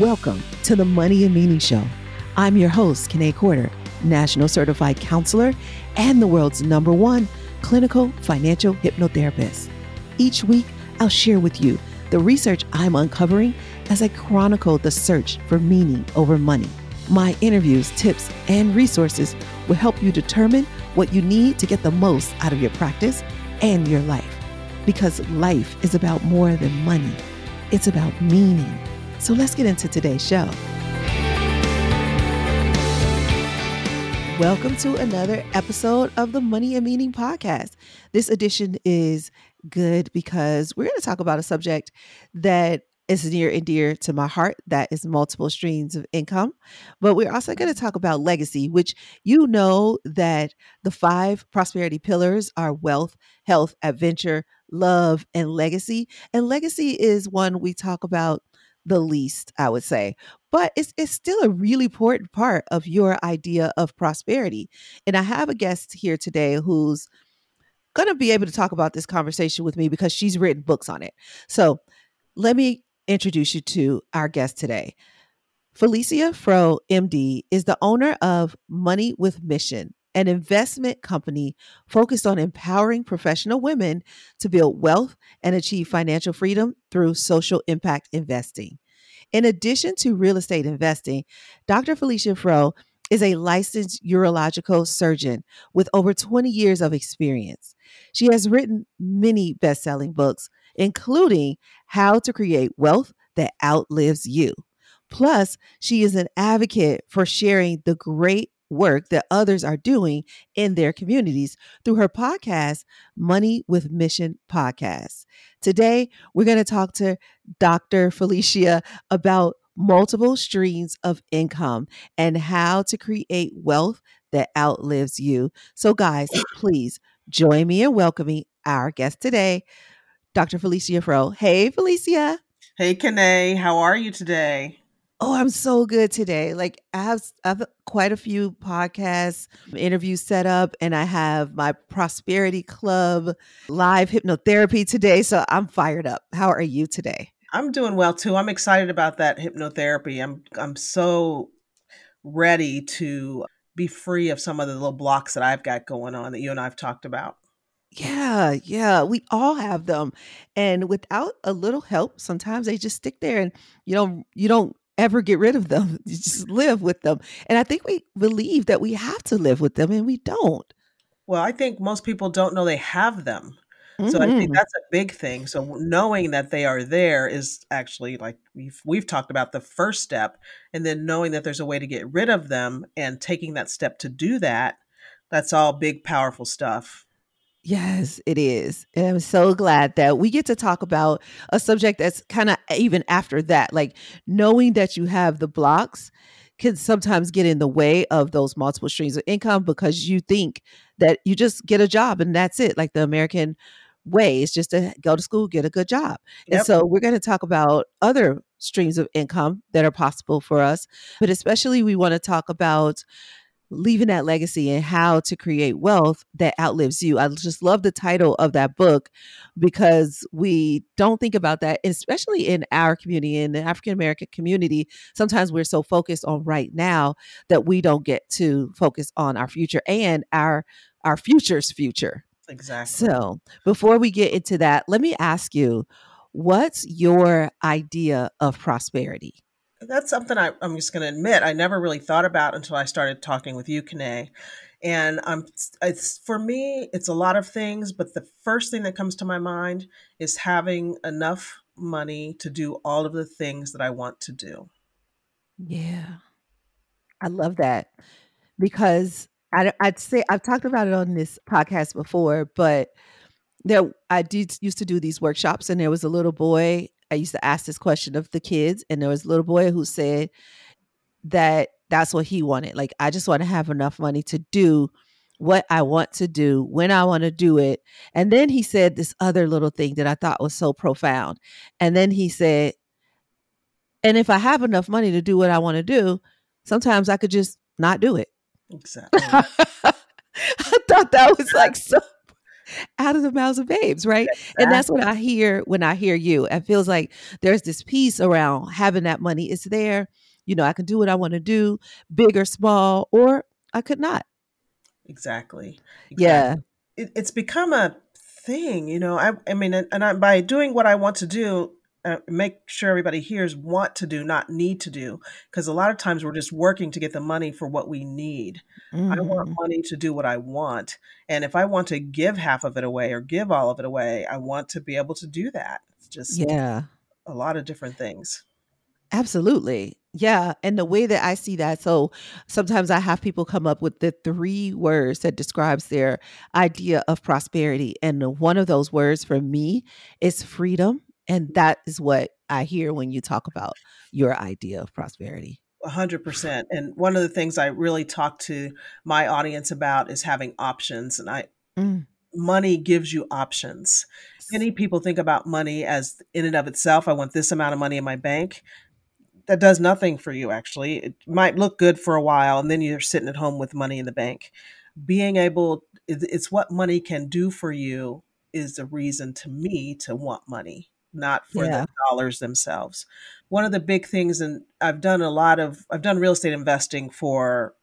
Welcome to the Money and Meaning Show. I'm your host, Kene Corder, National Certified Counselor and the world's number one clinical financial hypnotherapist. Each week, I'll share with you the research I'm uncovering as I chronicle the search for meaning over money. My interviews, tips, and resources will help you determine what you need to get the most out of your practice and your life. Because life is about more than money, it's about meaning. So let's get into today's show. Welcome to another episode of the Money and Meaning Podcast. This edition is good because we're going to talk about a subject that is near and dear to my heart. That is multiple streams of income. But we're also going to talk about legacy, which you know that the five prosperity pillars are wealth, health, adventure, love, and legacy. And legacy is one we talk about the least, I would say. But it's it's still a really important part of your idea of prosperity. And I have a guest here today who's going to be able to talk about this conversation with me because she's written books on it. So, let me introduce you to our guest today. Felecia Froe, MD, is the owner of Money with Mission, an investment company focused on empowering professional women to build wealth and achieve financial freedom through social impact investing. In addition to real estate investing, Dr. Felecia Froe is a licensed urological surgeon with over 20 years of experience. She has written many best selling books, including How to Create Wealth That Outlives You. Plus, she is an advocate for sharing the great work that others are doing in their communities through her podcast, Money with Mission Podcast. Today, we're going to talk to Dr. Felecia about multiple streams of income and how to create wealth that outlives you. So, guys, please join me in welcoming our guest today, Dr. Felecia Froe. Hey, Felecia. Hey, Kene. How are you today? Oh, I'm so good today. Like I have, I have quite a few podcasts, interviews set up, and I have my Prosperity Club live hypnotherapy today. So I'm fired up. How are you today? I'm doing well too. I'm excited about that hypnotherapy. I'm I'm so ready to be free of some of the little blocks that I've got going on that you and I've talked about. Yeah, yeah, we all have them. And without a little help, sometimes they just stick there and you don't you don't ever get rid of them. You just live with them. And I think we believe that we have to live with them and we don't. Well, I think most people don't know they have them. Mm-hmm. So I think mm-hmm. that's a big thing. So knowing that they are there is actually like we've we've talked about the first step and then knowing that there's a way to get rid of them and taking that step to do that, that's all big powerful stuff. Yes, it is. And I'm so glad that we get to talk about a subject that's kind of even after that. Like knowing that you have the blocks can sometimes get in the way of those multiple streams of income because you think that you just get a job and that's it. Like the American way is just to go to school, get a good job. Yep. And so we're going to talk about other streams of income that are possible for us. But especially, we want to talk about leaving that legacy and how to create wealth that outlives you. I just love the title of that book because we don't think about that, especially in our community, in the African American community. Sometimes we're so focused on right now that we don't get to focus on our future and our our future's future. Exactly. So, before we get into that, let me ask you, what's your idea of prosperity? That's something I, am just going to admit I never really thought about until I started talking with you, Kene. And um, it's for me, it's a lot of things, but the first thing that comes to my mind is having enough money to do all of the things that I want to do. Yeah, I love that because I, would say I've talked about it on this podcast before, but there I did used to do these workshops, and there was a little boy I used to ask this question of the kids, and there was a little boy who said that that's what he wanted. Like, I just want to have enough money to do what I want to do when I want to do it. And then he said this other little thing that I thought was so profound. And then he said, and if I have enough money to do what I want to do, sometimes I could just not do it. Exactly. I thought that was like so out of the mouths of babes, right? Exactly. And that's what I hear when I hear you. It feels like there's this peace around having that money. It's there. You know, I can do what I want to do, big or small, or I could not. Exactly. exactly. Yeah. It, it's become a thing, you know. I, I mean, and I, by doing what I want to do, uh, make sure everybody hears want to do, not need to do. Because a lot of times we're just working to get the money for what we need. Mm-hmm. I want mm-hmm. money to do what I want. And if I want to give half of it away or give all of it away, I want to be able to do that. It's just yeah, a lot of different things. Absolutely. Yeah. And the way that I see that, so sometimes I have people come up with the three words that describes their idea of prosperity. And one of those words for me is freedom. And that is what I hear when you talk about your idea of prosperity. 100%. And one of the things I really talk to my audience about is having options. And I, mm. money gives you options. Many people think about money as in and of itself. I want this amount of money in my bank. That does nothing for you, actually. It might look good for a while, and then you're sitting at home with money in the bank. Being able, it's what money can do for you is the reason to me to want money not for yeah. the dollars themselves. One of the big things, and I've done a lot of, I've done real estate investing for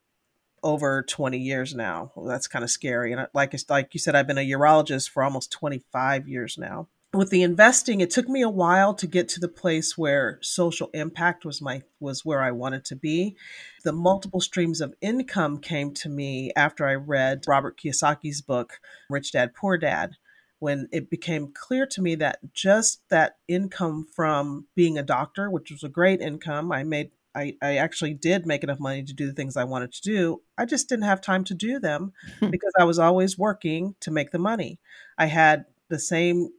over 20 years now. Well, that's kind of scary. And like, like you said, I've been a urologist for almost 25 years now. With the investing, it took me a while to get to the place where social impact was my was where I wanted to be. The multiple streams of income came to me after I read Robert Kiyosaki's book, Rich Dad Poor Dad when it became clear to me that just that income from being a doctor, which was a great income, I made I, I actually did make enough money to do the things I wanted to do. I just didn't have time to do them because I was always working to make the money. I had the same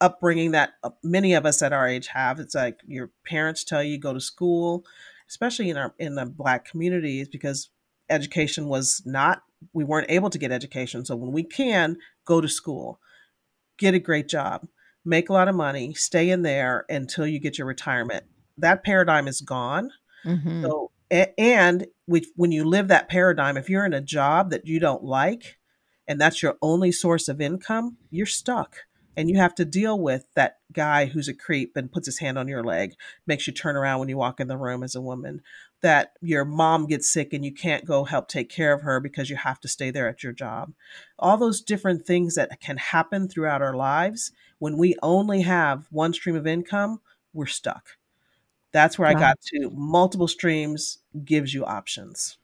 upbringing that uh, many of us at our age have. It's like your parents tell you go to school, especially in our in the black communities because education was not we weren't able to get education. So when we can, go to school get a great job, make a lot of money, stay in there until you get your retirement. That paradigm is gone. Mm-hmm. So, and when you live that paradigm, if you're in a job that you don't like and that's your only source of income, you're stuck and you have to deal with that guy who's a creep and puts his hand on your leg, makes you turn around when you walk in the room as a woman, that your mom gets sick and you can't go help take care of her because you have to stay there at your job. All those different things that can happen throughout our lives when we only have one stream of income, we're stuck. That's where wow. I got to multiple streams gives you options.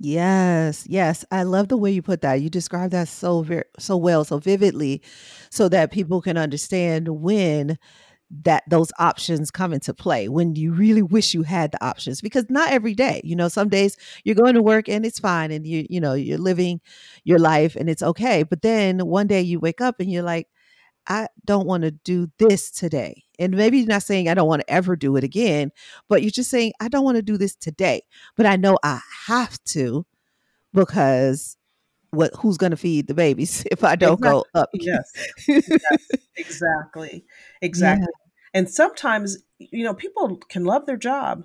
Yes, yes. I love the way you put that. You describe that so very so well, so vividly, so that people can understand when that those options come into play when you really wish you had the options because not every day you know some days you're going to work and it's fine and you you know you're living your life and it's okay but then one day you wake up and you're like I don't want to do this today. And maybe you're not saying I don't want to ever do it again, but you're just saying I don't want to do this today. But I know I have to because what who's going to feed the babies if I don't exactly. go up? Yes. yes. Exactly. Exactly. Yeah. And sometimes, you know, people can love their job.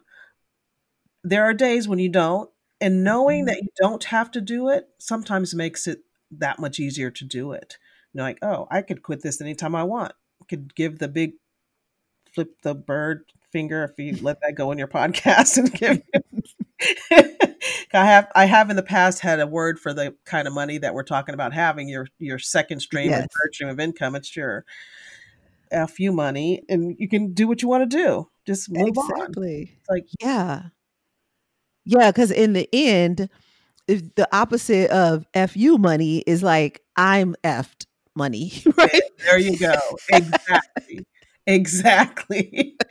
There are days when you don't, and knowing that mm-hmm. you don't have to do it sometimes makes it that much easier to do it You know, like, oh, I could quit this anytime I want. I could give the big flip the bird finger if you let that go in your podcast and give I have I have in the past had a word for the kind of money that we're talking about having your your second stream yes. third stream of income. It's your F you money and you can do what you want to do. Just move exactly. on. like yeah. Yeah, because in the end, the opposite of fu money is like I'm effed money, right? There you go. Exactly. Exactly.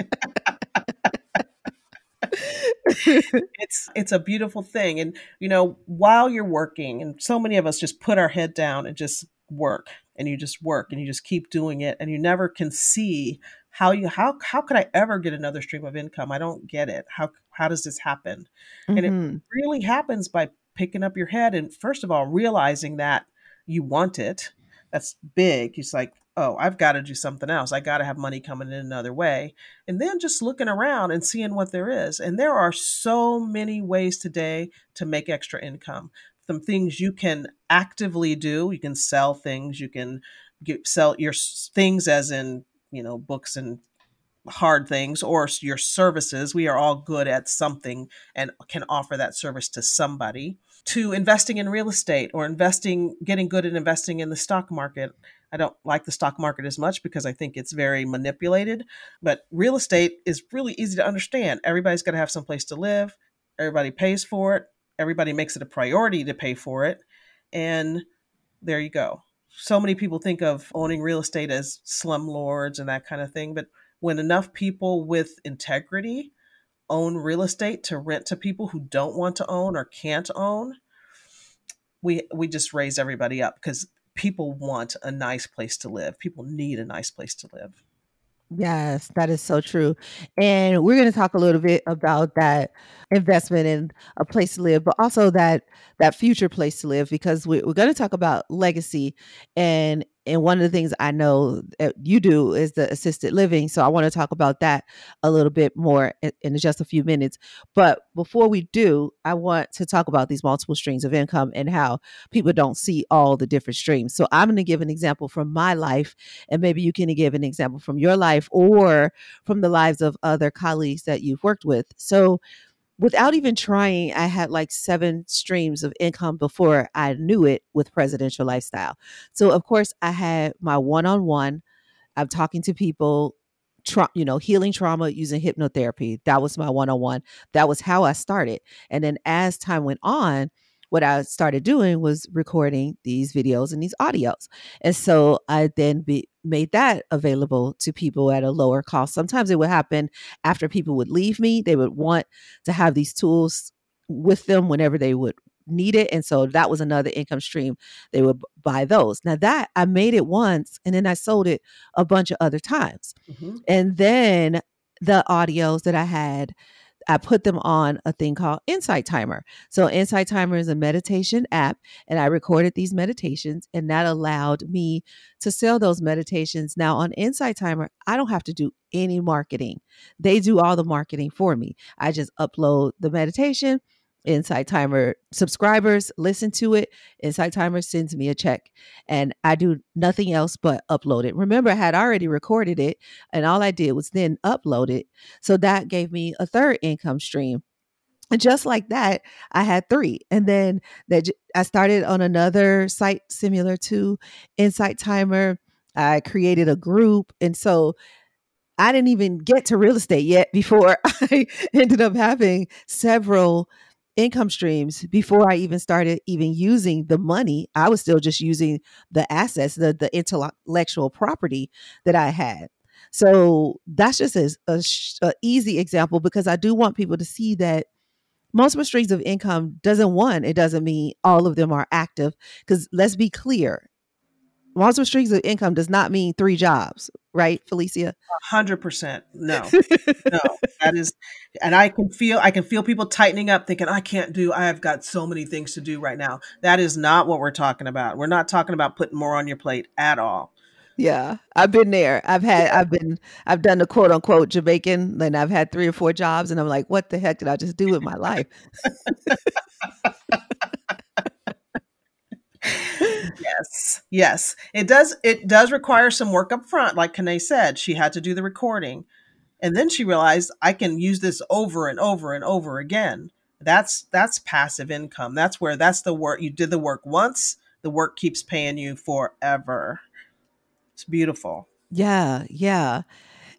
it's it's a beautiful thing and you know while you're working and so many of us just put our head down and just work and you just work and you just keep doing it and you never can see how you how how could I ever get another stream of income? I don't get it. How how does this happen? Mm-hmm. And it mm-hmm. really happens by picking up your head and first of all realizing that you want it that's big. It's like, oh, I've got to do something else. I got to have money coming in another way. And then just looking around and seeing what there is. And there are so many ways today to make extra income Some things you can actively do. You can sell things. You can get, sell your things, as in you know books and hard things or your services. We are all good at something and can offer that service to somebody. To investing in real estate or investing, getting good at investing in the stock market. I don't like the stock market as much because I think it's very manipulated, but real estate is really easy to understand. Everybody's got to have some place to live. Everybody pays for it. Everybody makes it a priority to pay for it. And there you go. So many people think of owning real estate as slumlords and that kind of thing, but when enough people with integrity own real estate to rent to people who don't want to own or can't own, we we just raise everybody up because people want a nice place to live. People need a nice place to live. Yes, that is so true. And we're going to talk a little bit about that investment in a place to live, but also that that future place to live because we, we're going to talk about legacy and and one of the things I know that you do is the assisted living. So I want to talk about that a little bit more in, in, just a few minutes. But before we do, I want to talk about these multiple streams of income and how people don't see all the different streams. So I'm going to give an example from my life, and maybe you can give an example from your life or from the lives of other colleagues that you've worked with. So without even trying, I had like seven streams of income before I knew it with presidential lifestyle. So, of course, I had my one on one. I'm talking to people, tra- you know, healing trauma using hypnotherapy. That was my one on one. That was how I started. And then as time went on, what I started doing was recording these videos and these audios. And so I then be, made that available to people at a lower cost. Sometimes it would happen after people would leave me, they would want to have these tools with them whenever they would need it. And so that was another income stream. They would buy those. Now that I made it once and then I sold it a bunch of other times. Mm-hmm. And then the audios that I had I put them on a thing called Insight Timer. So, Insight Timer is a meditation app, and I recorded these meditations, and that allowed me to sell those meditations. Now, on Insight Timer, I don't have to do any marketing, they do all the marketing for me. I just upload the meditation Insight Timer subscribers listen to it. Insight Timer sends me a check, and I do nothing else but upload it. Remember, I had already recorded it, and all I did was then upload it. So that gave me a third income stream. And just like that, I had three. And then that I started on another site similar to Insight Timer. I created a group. And so I didn't even get to real estate yet before I ended up having several income streams before I even started even using the money. I was still just using the assets, the the intellectual property that I had. So that's just a, a, a easy example because I do want people to see that multiple streams of income doesn't one it doesn't mean all of them are active because let's be clear multiple streams of income does not mean three jobs, right, Felecia? hundred percent. No, no, that is, and I can feel, I can feel people tightening up, thinking, I can't do, I have got so many things to do right now. That is not what we're talking about. We're not talking about putting more on your plate at all. Yeah, I've been there. I've had, I've been, I've done the quote unquote Jamaican, and I've had three or four jobs, and I'm like, what the heck did I just do with my life? yes yes. It does it does require some work up front like Kane said she had to do the recording. And then she realized i can use this over and over and over again. That's that's passive income. That's where that's the work you did the work once the work keeps paying you forever. It's beautiful. Yeah yeah.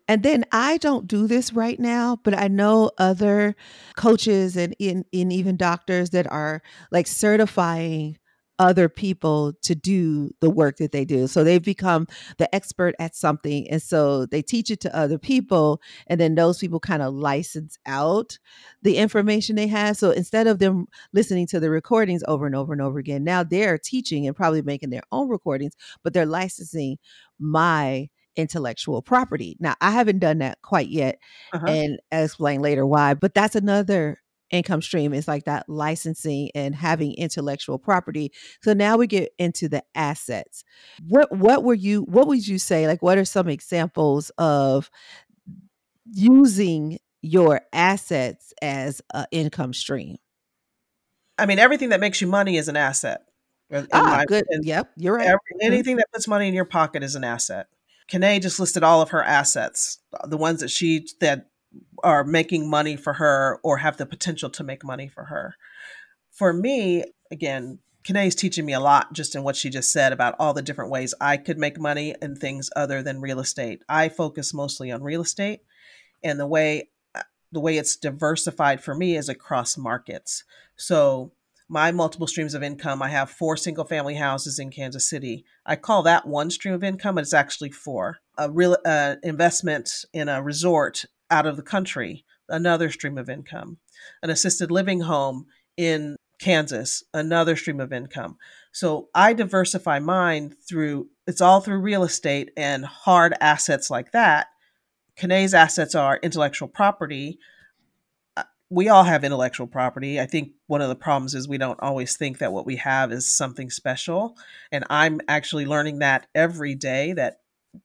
And then I don't do this right now, but I know other coaches and in, in even doctors that are like certifying other people to do the work that they do. So they've become the expert at something. And so they teach it to other people. And then those people kind of license out the information they have. So instead of them listening to the recordings over and over and over again, now they're teaching and probably making their own recordings, but they're licensing my intellectual property. Now, I haven't done that quite yet. Uh-huh. And I'll explain later why, but that's another income stream is like that licensing and having intellectual property. So now we get into the assets. What what were you what would you say like what are some examples of using your assets as an income stream? I mean, everything that makes you money is an asset. Ah, good. Yep, you're right. Every, mm-hmm. anything that puts money in your pocket is an asset. Kanae just listed all of her assets, the ones that she that are making money for her or have the potential to make money for her. For me, again, Kanae is teaching me a lot just in what she just said about all the different ways I could make money in things other than real estate. I focus mostly on real estate and the way uh, the way it's diversified for me is across markets. So my multiple streams of income, I have four single family houses in Kansas City. I call that one stream of income, but it's actually four. A real uh, investment in a resort out of the country, another stream of income. An assisted living home in Kansas, another stream of income. So I diversify mine through it's all through real estate and hard assets like that. Kanae's assets are intellectual property. Uh, we all have intellectual property. I think one of the problems is we don't always think that what we have is something special. And I'm actually learning that every day that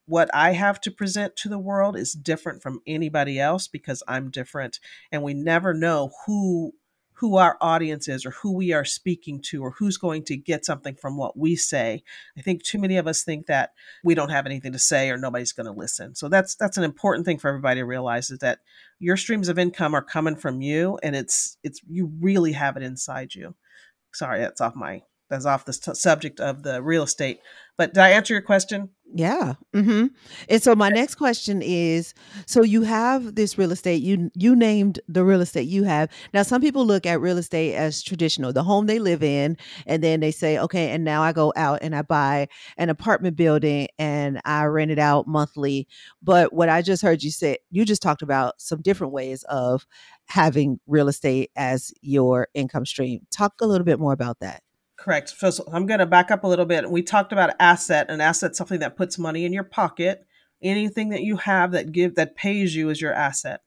what I have to present to the world is different from anybody else because I'm different. And we never know who who our audience is or who we are speaking to or who's going to get something from what we say. I think too many of us think that we don't have anything to say or nobody's going to listen. So that's that's an important thing for everybody to realize is that your streams of income are coming from you and it's it's you really have it inside you. Sorry, that's off my that's off the subject of the real estate. But did I answer your question? Yeah. Mm-hmm. And so my next question is: so you have this real estate. You you named the real estate you have. Now, some people look at real estate as traditional, the home they live in, and then they say, okay, and now I go out and I buy an apartment building and I rent it out monthly. But what I just heard you say, you just talked about some different ways of having real estate as your income stream. Talk a little bit more about that. Correct. So, I'm going to back up a little bit. We talked about asset. An asset, something that puts money in your pocket. Anything that you have that give that pays you is your asset.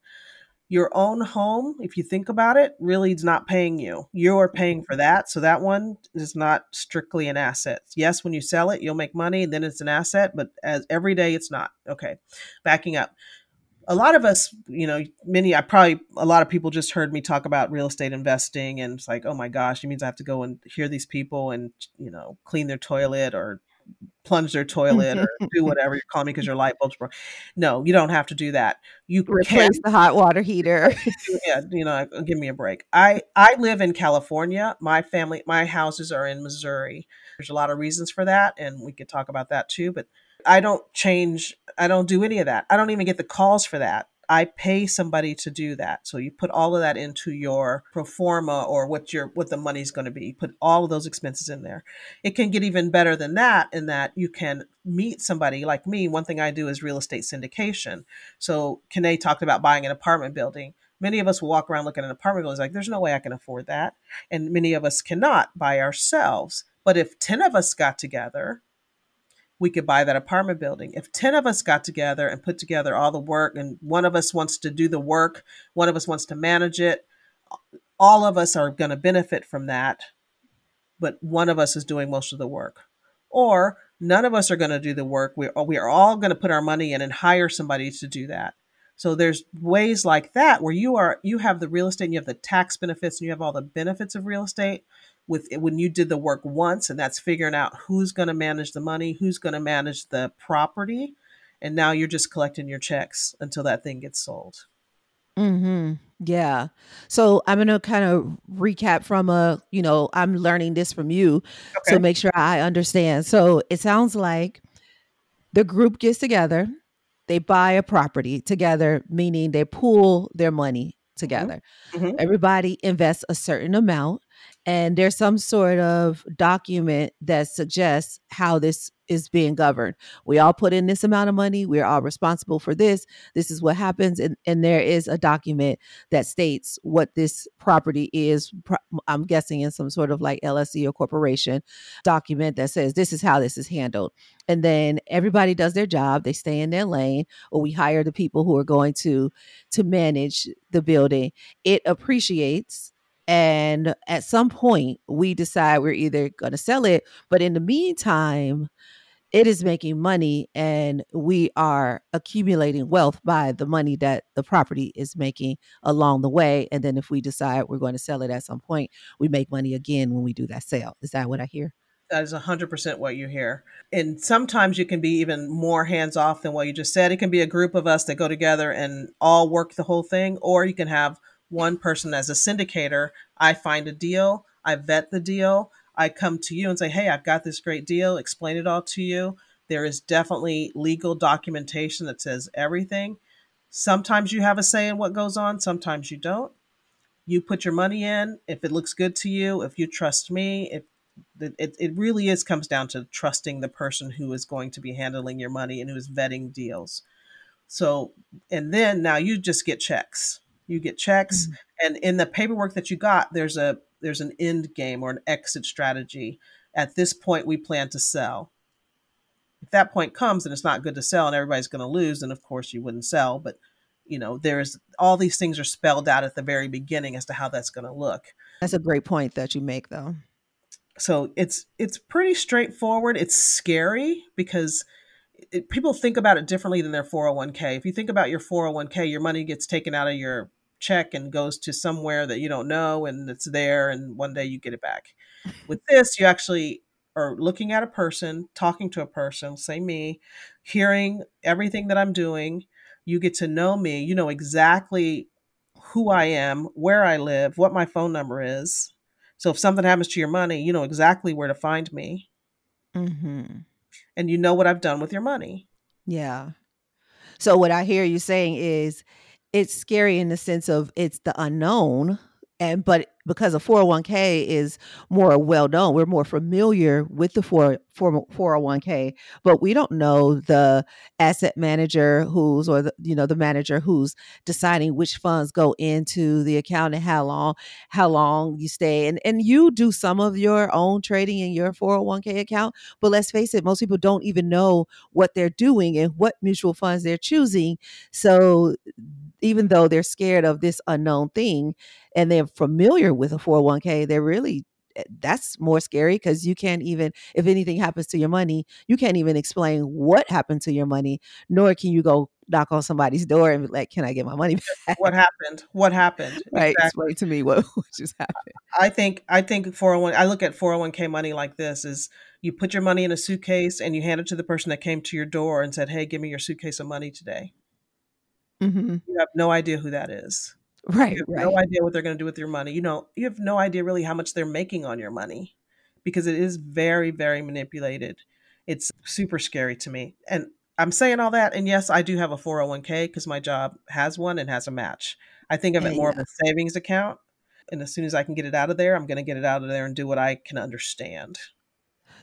Your own home, if you think about it, really is not paying you. You are paying for that. So that one is not strictly an asset. Yes, when you sell it, you'll make money, then it's an asset, but as every day it's not. Okay. Backing up a lot of us, you know, many, I probably, a lot of people just heard me talk about real estate investing and it's like, oh my gosh, it means I have to go and hear these people and, you know, clean their toilet or plunge their toilet or mm-hmm. do whatever you're calling me because your light bulb's broke. No, you don't have to do that. You replace the hot water heater. yeah, you know, uh, give me a break. I I live in California. My family, my houses are in Missouri. There's a lot of reasons for that, and we could talk about that too. But I don't change, I don't do any of that. I don't even get the calls for that. I pay somebody to do that. So you put all of that into your pro forma or what your what the money's going to be. Put all of those expenses in there. It can get even better than that in that you can meet somebody like me. One thing I do is real estate syndication. So Kanae talked about buying an apartment building. Many of us will walk around looking at an apartment building like there's no way I can afford that. And many of us cannot by ourselves. But if 10 of us got together we could buy that apartment building. If 10 of us got together and put together all the work, and one of us wants to do the work, one of us wants to manage it, all of us are going to benefit from that, but one of us is doing most of the work. Or none of us are going to do the work. We, we are all going to put our money in and hire somebody to do that. So there's ways like that where you are you have the real estate and you have the tax benefits and you have all the benefits of real estate, with when you did the work once and that's figuring out who's going to manage the money who's going to manage the property and now you're just collecting your checks until that thing gets sold hmm yeah so i'm going to kind of recap from a you know i'm learning this from you okay. so make sure i understand so it sounds like the group gets together they buy a property together meaning they pool their money mm-hmm. together mm-hmm. everybody invests a certain amount and there's some sort of document that suggests how this is being governed. We all put in this amount of money. We're all responsible for this. This is what happens. And, and there is a document that states what this property is. I'm guessing in some sort of like LLC or corporation document that says this is how this is handled. And then everybody does their job. They stay in their lane, or we hire the people who are going to to manage the building. It appreciates and at some point, we decide we're either going to sell it, but in the meantime, it is making money and we are accumulating wealth by the money that the property is making along the way and then if we decide we're going to sell it at some point we make money again when we do that sale. Is that what i hear? That is 100% what you hear. And sometimes you can be even more hands off than what you just said. It can be a group of us that go together and all work the whole thing or you can have one person as a syndicator i find a deal i vet the deal I come to you and say, hey, I've got this great deal, explain it all to you. There is definitely legal documentation that says everything. Sometimes you have a say in what goes on, sometimes you don't. You put your money in if it looks good to you, if you trust me, if it, it really is comes down to trusting the person who is going to be handling your money and who is vetting deals. So, and then now you just get checks. You get checks, mm-hmm. and in the paperwork that you got, there's a there's an end game or an exit strategy. At this point, we plan to sell. If that point comes and it's not good to sell and everybody's going to lose, then of course you wouldn't sell. But you know, there's all these things are spelled out at the very beginning as to how that's going to look. That's a great point that you make, though. So it's it's pretty straightforward. It's scary because it, people think about it differently than their 401k. If you think about your 401k, your money gets taken out of your check and goes to somewhere that you don't know and it's there and one day you get it back. With this, you actually are looking at a person, talking to a person, say me, hearing everything that I'm doing. You get to know me. You know exactly who I am, where I live, what my phone number is. So if something happens to your money, you know exactly where to find me. Mm-hmm. And you know what I've done with your money. Yeah. So what I hear you saying is it's scary in the sense of it's the unknown and but because a 401k is more well known we're more familiar with the 4, 401k but we don't know the asset manager who's or the you know the manager who's deciding which funds go into the account and how long how long you stay. And and you do some of your own trading in your 401k account but let's face it most people don't even know what they're doing and what mutual funds they're choosing. So even though they're scared of this unknown thing and they're familiar with a 401k, they're really eh, that's more scary because you can't even if anything happens to your money you can't even explain what happened to your money nor can you go knock on somebody's door and be like can i get my money back what happened what happened right exactly. explain to me what, what just happened i think i think 401 i look at 401k money like this is you put your money in a suitcase and you hand it to the person that came to your door and said hey give me your suitcase of money today Mm-hmm. You have no idea who that is. Right. right. No idea what they're going to do with your money. You know, you have no idea really how much they're making on your money because it is very, very manipulated. It's super scary to me. And I'm saying all that. And yes, I do have a 401k because my job has one and has a match. I think of it more yeah. of a savings account. And as soon as I can get it out of there, I'm going to get it out of there and do what I can understand.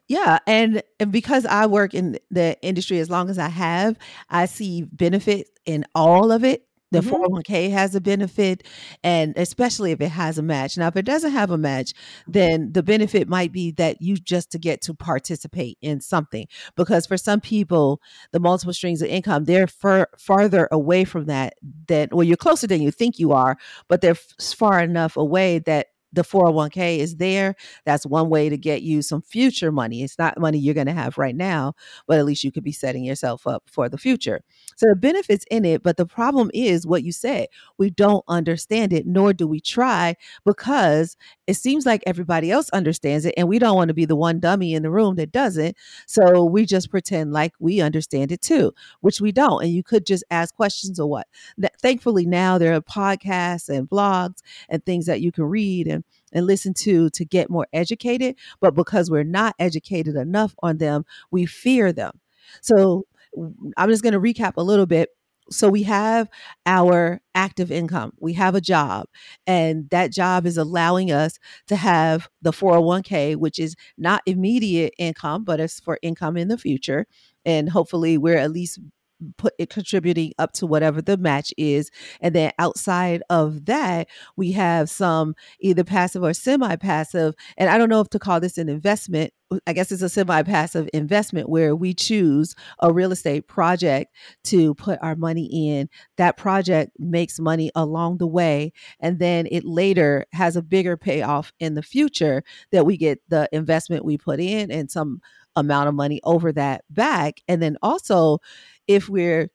Yeah, and and because I work in the industry as long as I have, I see benefit in all of it. The mm-hmm. 401k has a benefit, and especially if it has a match. Now, if it doesn't have a match, then the benefit might be that you just to get to participate in something. Because for some people, the multiple streams of income, they're far, farther away from that. That well, you're closer than you think you are, but they're far enough away that the 401k is there. That's one way to get you some future money. It's not money you're going to have right now, but at least you could be setting yourself up for the future. So the benefits in it, but the problem is what you said. We don't understand it, nor do we try because it seems like everybody else understands it and we don't want to be the one dummy in the room that doesn't. So we just pretend like we understand it too, which we don't. And you could just ask questions or what. Thankfully now there are podcasts and blogs and things that you can read and and listen to to get more educated. But because we're not educated enough on them, we fear them. So I'm just going to recap a little bit. So we have our active income. We have a job, and that job is allowing us to have the 401k, which is not immediate income, but it's for income in the future. And hopefully, we're at least put it contributing up to whatever the match is and then outside of that we have some either passive or semi-passive and i don't know if to call this an investment i guess it's a semi-passive investment where we choose a real estate project to put our money in that project makes money along the way and then it later has a bigger payoff in the future that we get the investment we put in and some amount of money over that back. And then also, if we're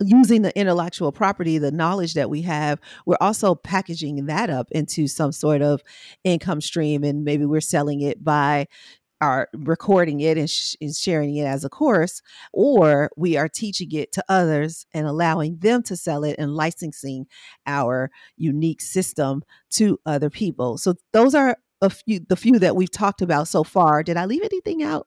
using the intellectual property, the knowledge that we have, we're also packaging that up into some sort of income stream. And maybe we're selling it by are recording it and, sh- and, sharing it as a course, or we are teaching it to others and allowing them to sell it and licensing our unique system to other people. So those are a few the few that we've talked about so far. Did I leave anything out?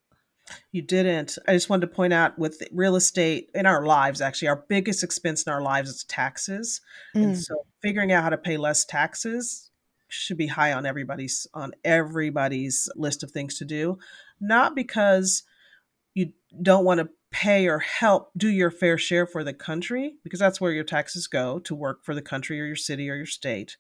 You didn't. I just wanted to point out with real estate in our lives, actually, our biggest expense in our lives is taxes. Mm. And so figuring out how to pay less taxes should be high on everybody's on everybody's list of things to do. Not because you don't want to pay or help do your fair share for the country, because that's where your taxes go to work for the country or your city or your state.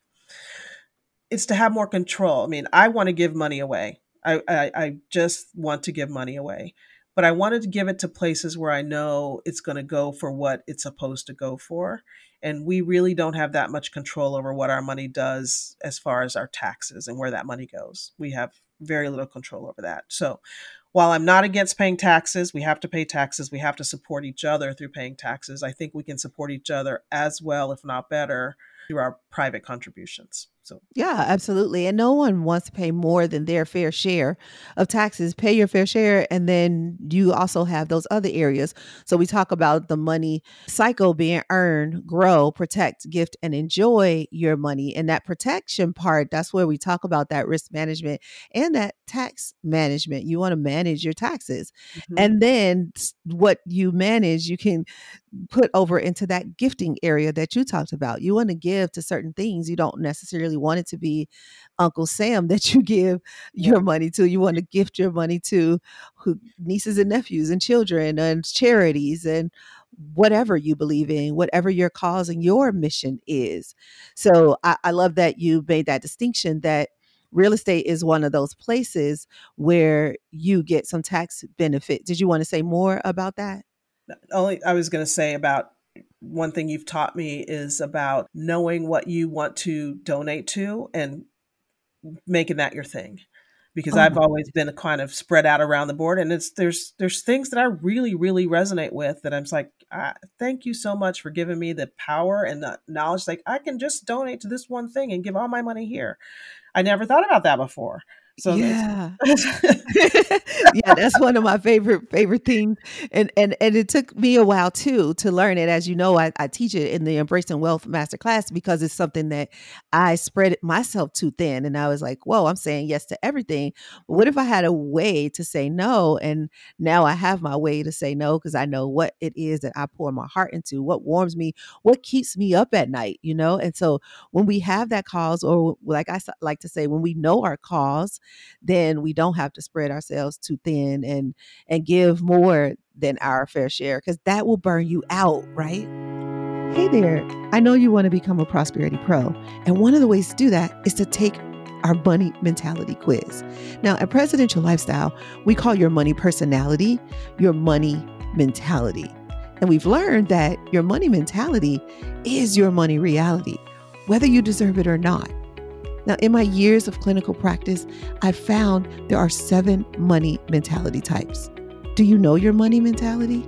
It's to have more control. I mean, I want to give money away. I, I, I just want to give money away. But I wanted to give it to places where I know it's going to go for what it's supposed to go for. And we really don't have that much control over what our money does as far as our taxes and where that money goes. We have very little control over that. So while I'm not against paying taxes, we have to pay taxes. We have to support each other through paying taxes. I think we can support each other as well, if not better, through our private contributions. So, yeah, absolutely. And no one wants to pay more than their fair share of taxes. Pay your fair share. And then you also have those other areas. So, we talk about the money cycle being earn, grow, protect, gift, and enjoy your money. And that protection part, that's where we talk about that risk management and that tax management. You want to manage your taxes. Mm-hmm. And then what you manage, you can put over into that gifting area that you talked about. You want to give to certain things. You don't necessarily want it to be Uncle Sam that you give your money to. You want to gift your money to who, nieces and nephews and children and charities and whatever you believe in, whatever your cause and your mission is. So I, I love that you made that distinction that real estate is one of those places where you get some tax benefit. Did you want to say more about that? Only I was going to say about one thing you've taught me is about knowing what you want to donate to and making that your thing because oh. I've always been kind of spread out around the board and it's there's there's things that I really really resonate with that I'm like ah, thank you so much for giving me the power and the knowledge like I can just donate to this one thing and give all my money here. I never thought about that before. So yeah, yeah, that's one of my favorite favorite things, and and and it took me a while too to learn it. As you know, I, I teach it in the Embracing Wealth Masterclass because it's something that I spread myself too thin, and I was like, "Whoa, I'm saying yes to everything." But what if I had a way to say no? And now I have my way to say no because I know what it is that I pour my heart into, what warms me, what keeps me up at night, you know. And so when we have that cause, or like I like to say, when we know our cause then we don't have to spread ourselves too thin and and give more than our fair share because that will burn you out, right? Hey there, I know you want to become a prosperity pro, and one of the ways to do that is to take our money mentality quiz. Now, at Presidential Lifestyle, we call your money personality your money mentality. And we've learned that your money mentality is your money reality, whether you deserve it or not. Now, in my years of clinical practice, I've found there are seven money mentality types. Do you know your money mentality?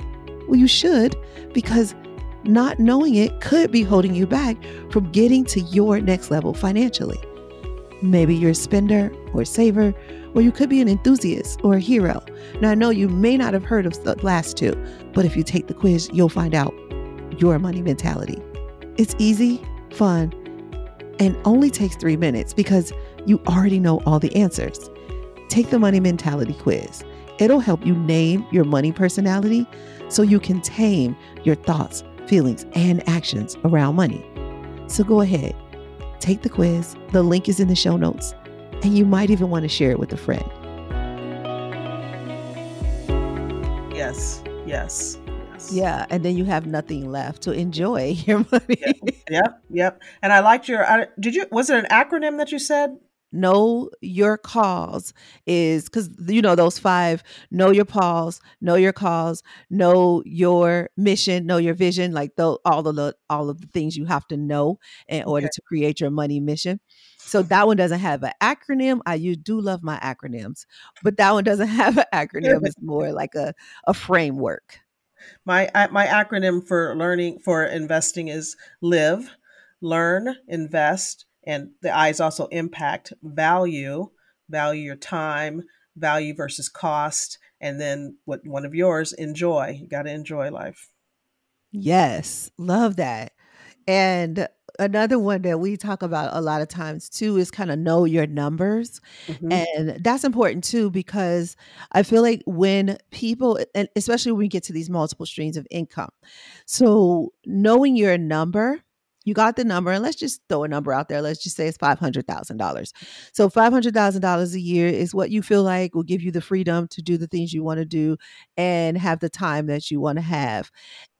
Well, you should, because not knowing it could be holding you back from getting to your next level financially. Maybe you're a spender or a saver, or you could be an enthusiast or a hero. Now, I know you may not have heard of the last two, but if you take the quiz, you'll find out your money mentality. It's easy, fun, and only takes three minutes because you already know all the answers. Take the money mentality quiz. It'll help you name your money personality so you can tame your thoughts, feelings, and actions around money. So go ahead, take the quiz. The link is in the show notes, and you might even want to share it with a friend. Yes, yes. Yeah, and then you have nothing left to enjoy your money. yep, yep. yep. And I liked your. did you? Was it an acronym that you said? know your cause is because you know those five know your pause know your cause know your mission know your vision like the, all of the all of the things you have to know in order to create your money mission so that one doesn't have an acronym i you do love my acronyms but that one doesn't have an acronym it's more like a, a framework my my acronym for learning for investing is live learn invest and the eyes also impact value, value your time, value versus cost, and then what one of yours, enjoy. You got to enjoy life. Yes, love that. And another one that we talk about a lot of times too is kind of know your numbers. Mm-hmm. And that's important too because I feel like when people and especially when we get to these multiple streams of income. So knowing your number you got the number, and let's just throw a number out there. Let's just say it's $500,000. So, $500,000 a year is what you feel like will give you the freedom to do the things you want to do and have the time that you want to have.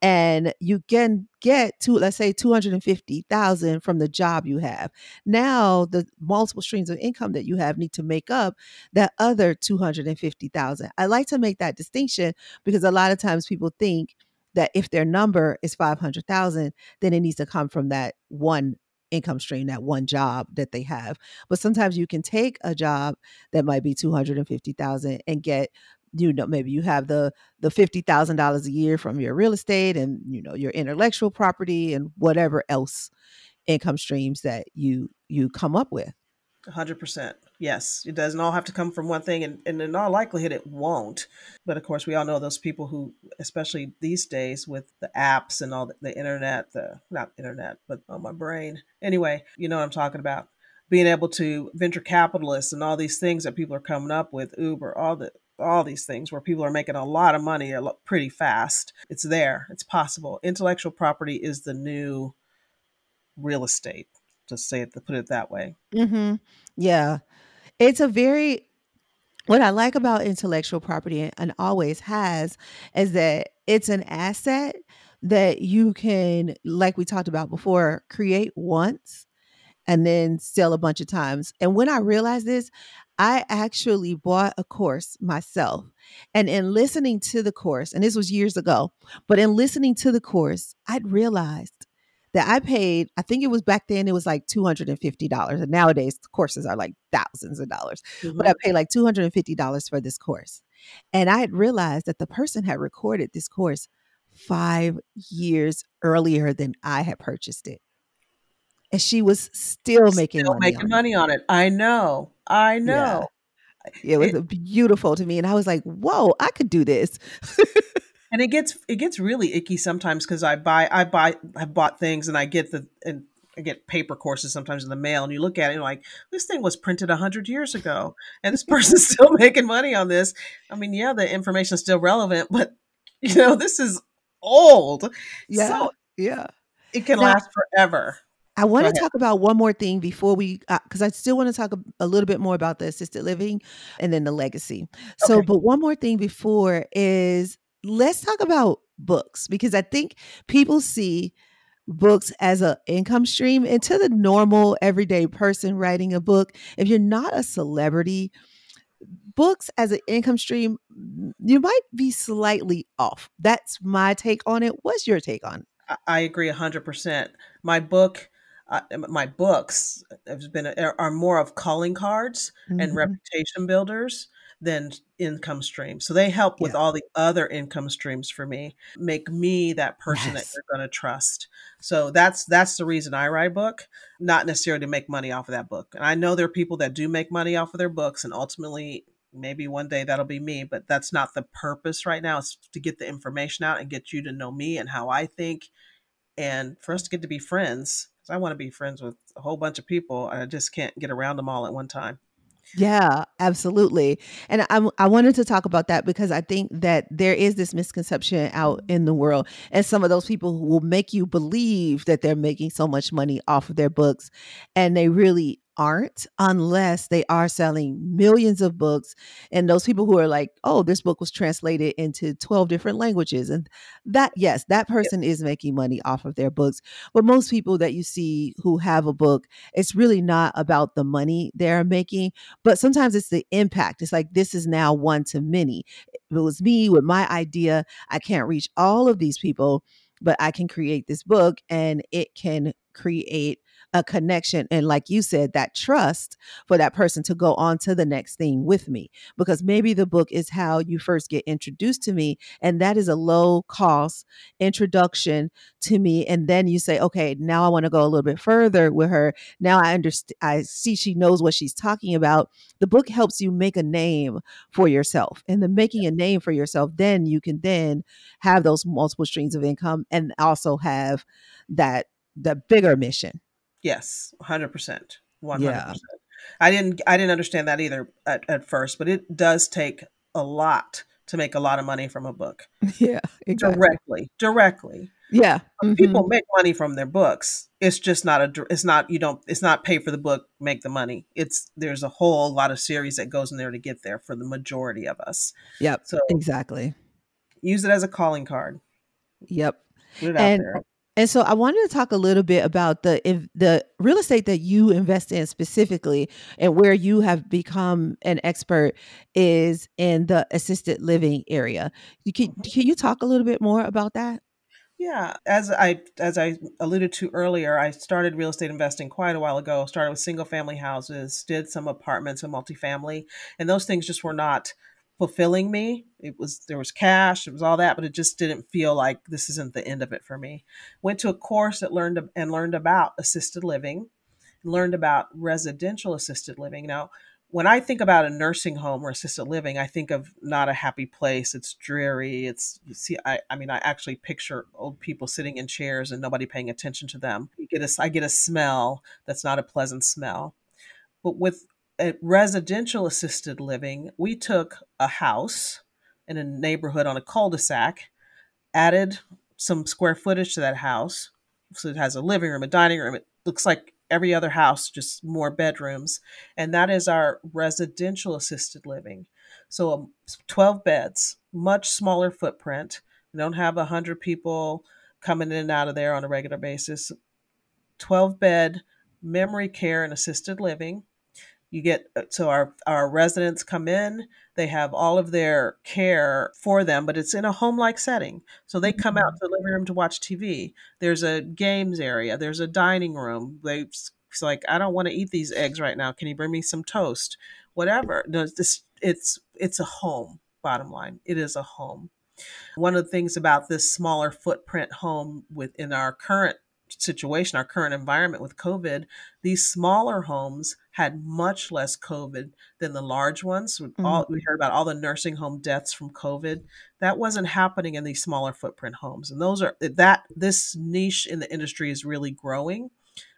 And you can get to, let's say, 250,000 from the job you have. Now, the multiple streams of income that you have need to make up that other 250,000. I like to make that distinction because a lot of times people think, that if their number is 500,000, then it needs to come from that one income stream, that one job that they have. But sometimes you can take a job that might be 250,000 and get you know maybe you have the the $50,000 a year from your real estate and you know your intellectual property and whatever else income streams that you you come up with. 100%. Yes, it doesn't all have to come from one thing, and, and in all likelihood, it won't. But of course, we all know those people who, especially these days with the apps and all the, the internet, the not internet, but on my brain. Anyway, you know what I'm talking about. Being able to venture capitalists and all these things that people are coming up with, Uber, all the all these things where people are making a lot of money pretty fast. It's there. It's possible. Intellectual property is the new real estate. Just say it to put it that way. Mm-hmm. Yeah. It's a very what I like about intellectual property and always has is that it's an asset that you can, like we talked about before, create once and then sell a bunch of times. And when I realized this, I actually bought a course myself. And in listening to the course, and this was years ago, but in listening to the course, I'd realized that I paid, I think it was back then, it was like $250. And nowadays, courses are like thousands of dollars. Mm-hmm. But I paid like $250 for this course. And I had realized that the person had recorded this course five years earlier than I had purchased it. And she was still making still money making on money it. on it. I know. I know. Yeah. It was it, beautiful to me. And I was like, whoa, I could do this. and it gets it gets really icky sometimes because I buy I buy I bought things and I get the and I get paper courses sometimes in the mail, and you look at it and you're like, this thing was printed hundred years ago, and this person's still making money on this. I mean, yeah, the information is still relevant, but you know, this is old. Yeah, so yeah, it can now, last forever. I want to talk about one more thing before we, because uh, I still want to talk a, a, little bit more about the assisted living and then the legacy. So, but one more thing before is let's talk about books because I think people see books as an income stream and to the normal everyday person writing a book. If you're not a celebrity books as an income stream you might be slightly off. That's my take on it. What's your take on it? i agree 100% my book uh, my books have been are more of calling cards mm-hmm. and reputation builders than income streams. So they help with yeah. all the other income streams for me, make me that person yes. that you're going to trust. So that's that's the reason I write a book, not necessarily to make money off of that book. And I know there are people that do make money off of their books and ultimately maybe one day that'll be me, but that's not the purpose right now. It's to get the information out and get you to know me and how I think and for us to get to be friends. Cuz I want to be friends with a whole bunch of people. I just can't get around them all at one time. Yeah, absolutely. And I I wanted to talk about that because I think that there is this misconception out mm-hmm. in the world and some of those people who will make you believe that they're making so much money off of their books and they really aren't unless they are selling millions of books and those people who are like oh this book was translated into 12 different languages and that yes that person is making money off of their books but most people that you see who have a book it's really not about the money they're making but sometimes it's the impact it's like this is now one to many. If it was me with my idea i can't reach all of these people but i can create this book and it can create a connection and like you said that trust for that person to go on to the next thing with me. Because maybe the book is how you first get introduced to me and that is a low cost introduction to me and then you say okay now I want to go a little bit further with her. Now I understand I see she knows what she's talking about. The book helps you make a name for yourself and the making a name for yourself then you can then have those multiple streams of income and also have that the bigger mission Yes, 100%. 100%. Yeah. I didn't I didn't understand that either at, at first, but it does take a lot to make a lot of money from a book. Yeah, exactly. Directly. Directly. Yeah. Mm-hmm. People make money from their books. It's just not a it's not you don't it's not pay for the book, make the money. It's there's a whole lot of series that goes in there to get there for the majority of us. Yep. So exactly. Use it as a calling card. Yep. and and so I wanted to talk a little bit about the if the real estate that you invest in specifically and where you have become an expert is in the assisted living area. You can mm-hmm. can you talk a little bit more about that? Yeah, as I as I alluded to earlier, I started real estate investing quite a while ago. Started with single family houses, did some apartments and multifamily, and those things just were not fulfilling me. It was there was cash, it was all that, but it just didn't feel like this isn't the end of it for me. Went to a course that learned and learned about assisted living, learned about residential assisted living. Now, when I think about a nursing home or assisted living, I think of not a happy place. It's dreary. It's see, I, I mean, I actually picture old people sitting in chairs and nobody paying attention to them. You get a, I get a smell that's not a pleasant smell. But with at residential assisted living, we took a house in a neighborhood on a cul-de-sac, added some square footage to that house. So it has a living room, a dining room. It looks like every other house, just more bedrooms. And that is our residential assisted living. So um, 12 beds, much smaller footprint. We don't have 100 people coming in and out of there on a regular basis. 12 bed memory care and assisted living you get uh, so our our residents come in they have all of their care for them but it's in a home like setting. So they come out mm-hmm. to the living room to watch tv there's a games area there's a dining room. They it's like i don't want to eat these eggs right now. Can you bring me some toast? Whatever. No this it's it's a home bottom line. It is a home. One of the things about this smaller footprint home within our current situation, our current environment with COVID, these smaller homes had much less COVID than the large ones. Mm-hmm. All, we heard about all the nursing home deaths from COVID. That wasn't happening in these smaller footprint homes. And those are that this niche in the industry is really growing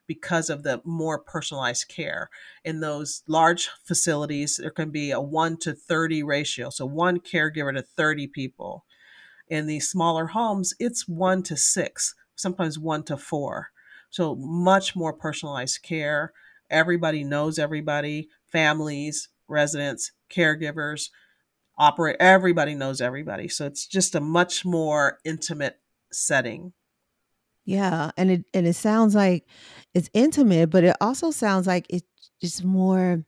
because of the more personalized care. In those large facilities, there can be a 1 to 30 ratio. So one caregiver to 30 people. In these smaller homes, it's 1 to 6 sometimes one to four. So much more personalized care. Everybody knows everybody, families, residents, caregivers, operate everybody knows everybody. So it's just a much more intimate setting. Yeah, and it and it sounds like it's intimate, but it also sounds like it's more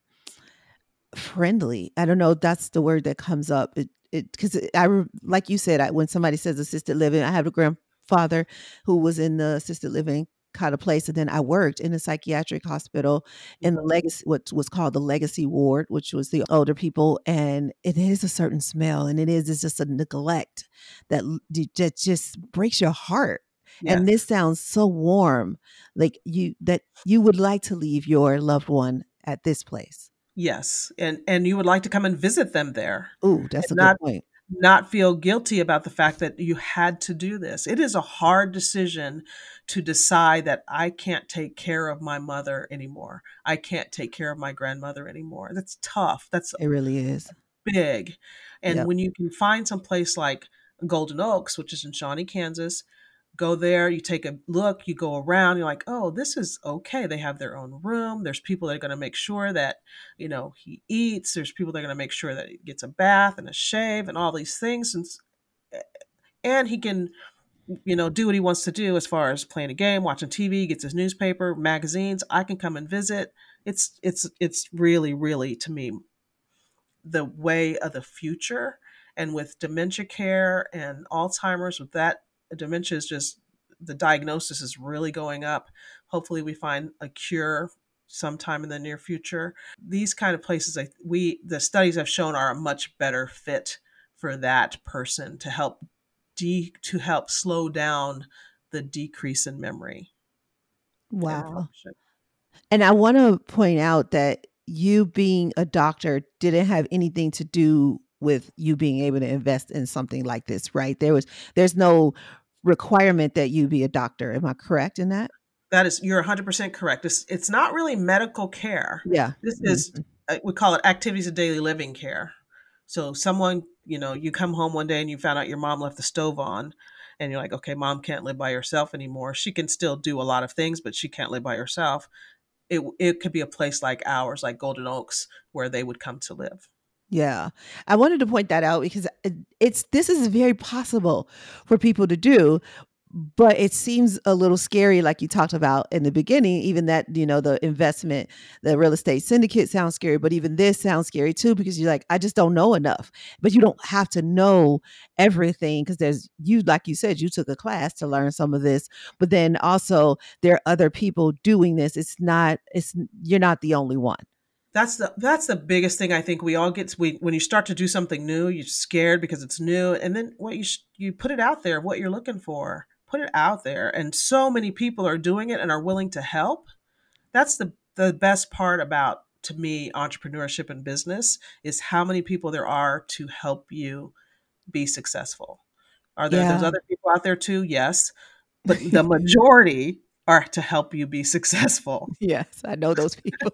friendly. I don't know. That's the word that comes up. It it because I like you said, I, when somebody says assisted living, I have a grand father who was in the assisted living kind of place. And then I worked in a psychiatric hospital in the mm-hmm. legacy, what was called the legacy ward, which was the older people. And it is a certain smell, and it is it's just a neglect that that just breaks your heart. Yes. And this sounds so warm, like you that you would like to leave your loved one at this place. Yes, and and you would like to come and visit them there. Ooh, that's a not, good point not feel guilty about the fact that you had to do this. It is a hard decision to decide that I can't take care of my mother anymore. I can't take care of my grandmother anymore. That's tough. That's it really is big. And yep. when you can find some place like Golden Oaks, which is in Shawnee, Kansas, go there, you take a look, you go around, you're like, oh, this is okay. They have their own room. There's people that are going to make sure that, you know, he eats. There's people that are going to make sure that he gets a bath and a shave and all these things. And, eh, eh, and he can, you know, do what he wants to do as far as playing a game, watching TV, gets his newspaper, magazines. I can come and visit. It's, it's, it's really, really to me the way of the future. And with dementia care and Alzheimer's, with that dementia is just the diagnosis is really going up. Hopefully, we find a cure sometime in the near future. These kind of places, I, we the studies have shown are a much better fit for that person to help de to help slow down the decrease in memory. Wow. And, and I want to point out that you being a doctor didn't have anything to do with you being able to invest in something like this, right? There was there's no requirement that you be a doctor. Am I correct in that? That is you're 100% correct. It's it's not really medical care. Yeah. This is mm-hmm. Uh, we call it activities of daily living care. So someone, you know, you come home one day and you found out your mom left the stove on and you're like, "Okay, mom can't live by herself anymore. She can still do a lot of things, but she can't live by herself." It it could be a place like ours, like Golden Oaks, where they would come to live. Yeah. I wanted to point that out because uh, it's this is very possible for people to do but it seems a little scary like you talked about in the beginning even that you know the investment the real estate syndicate sounds scary but even this sounds scary too because you're like i just don't know enough. But you don't have to know everything because there's you like you said you took a class to learn some of this but then also there are other people doing this. It's not it's you're not the only one that's the that's the biggest thing I think we all get. We when you start to do something new, you're scared because it's new, and then what you sh- you put it out there, what you're looking for, put it out there, and so many people are doing it and are willing to help. That's the the best part about to me entrepreneurship and business is how many people there are to help you be successful. Are there yeah. there's other people out there too? Yes, but the majority are to help you be successful. Yes, I know those people.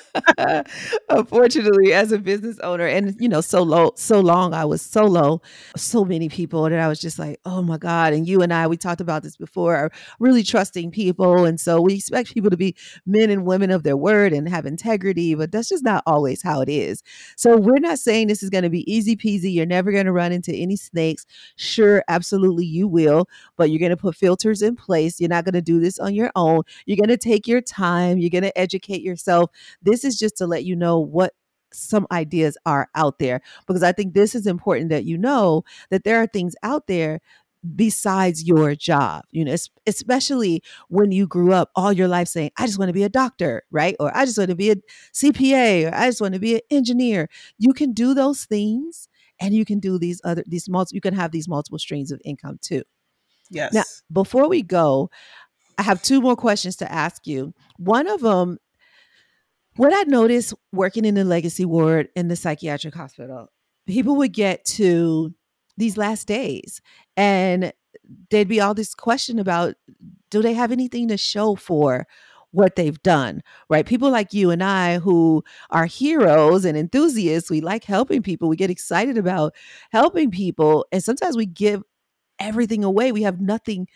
Unfortunately, as a business owner, and you know, so low, so long, I was so low, so many people that I was just like, oh my God. And you and I, we talked about this before, are really trusting people. And so we expect people to be men and women of their word and have integrity, but that's just not always how it is. So we're not saying this is going to be easy peasy. You're never going to run into any snakes. Sure, absolutely you will, but you're going to put filters in place. You're not going to do this on your own. You're going to take your time. You're going to educate yourself. This is just to let you know what some ideas are out there because I think this is important that you know that there are things out there besides your job you know especially when you grew up all your life saying i just want to be a doctor right? or i just want to be a cpa or i just want to be an engineer. You can do those things and you can do these other these multiple you can have these multiple streams of income too. Yes. now before we go I have two more questions to ask you. One of them, what I noticed working in the legacy ward in the psychiatric hospital, people would get to these last days and there'd be all this question about do they have anything to show for what they've done, right? People like you and I who are heroes and enthusiasts, we like helping people, we get excited about helping people, and sometimes we give everything away. We have nothing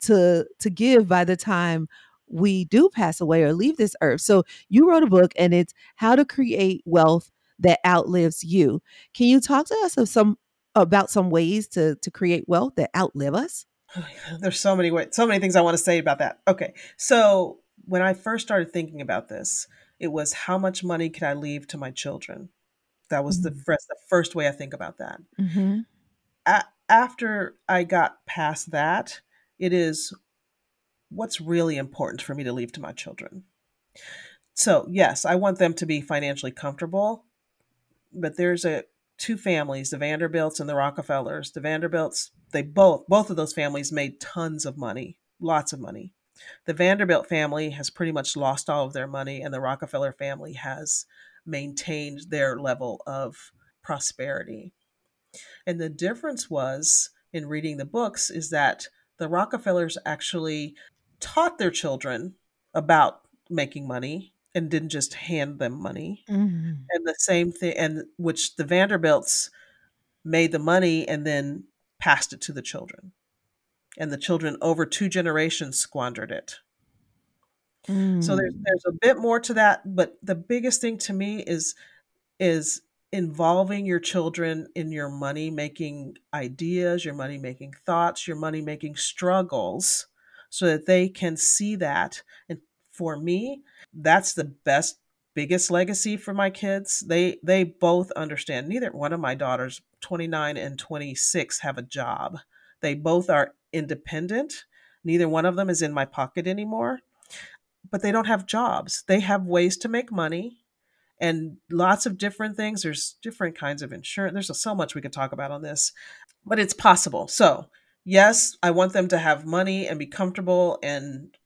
to to give by the time we do pass away or leave this earth. So you wrote a book and it's how to create wealth that outlives you. Can you talk to us of some about some ways to to create wealth that outlive us? There's so many ways, so many things I want to say about that. Okay. So when I first started thinking about this, it was how much money can I leave to my children? That was mm-hmm. the first the first way I think about that. Mm-hmm. A- after I got past that, it is what's really important for me to leave to my children. So, yes, I want them to be financially comfortable, but there's a two families, the Vanderbilts and the Rockefellers. The Vanderbilts, they both both of those families made tons of money, lots of money. The Vanderbilt family has pretty much lost all of their money and the Rockefeller family has maintained their level of prosperity. And the difference was in reading the books is that the Rockefellers actually taught their children about making money and didn't just hand them money. Mm-hmm. And the same thing, and which the Vanderbilts made the money and then passed it to the children. and the children over two generations squandered it. Mm. So there's there's a bit more to that, but the biggest thing to me is is involving your children in your money making ideas, your money making thoughts, your money making struggles so that they can see that. And for me, that's the best biggest legacy for my kids. They they both understand. Neither one of my daughters, 29 and 26, have a job. They both are independent. Neither one of them is in my pocket anymore. But they don't have jobs. They have ways to make money and lots of different things. There's different kinds of insurance. There's so much we could talk about on this, but it's possible. So, yes, I want them to have money and be comfortable and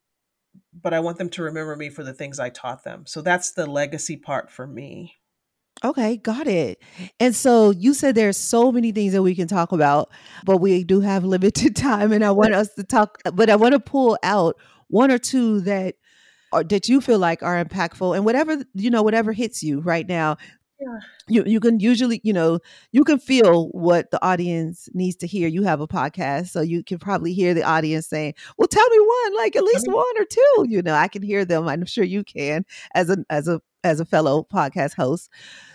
but I want them to remember me for the things I taught them. So that's the legacy part for me. Okay, got it. And so you said there's so many things that we can talk about, but we do have limited time and I want us to talk but I want to pull out one or two that or that you feel like are impactful and whatever you know whatever hits you right now yeah. you you can usually you know you can feel what the audience needs to hear you have a podcast so you can probably hear the audience saying well tell me one like at least one or two you know i can hear them i'm sure you can as a as a as a fellow podcast host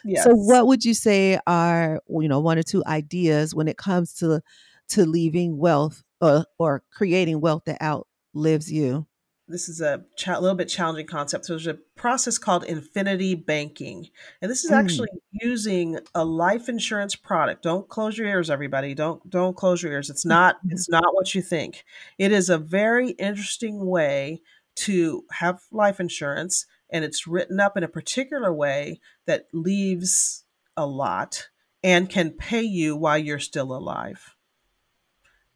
yes. so what would you say are you know one or two ideas when it comes to to leaving wealth or or creating wealth that outlives you this is a cha- little bit challenging concept. So there's a process called infinity banking, and this is Mm. actually using a life insurance product. Don't close your ears, everybody. Don't don't close your ears. It's not it's not what you think. It is a very interesting way to have life insurance, and it's written up in a particular way that leaves a lot and can pay you while you're still alive.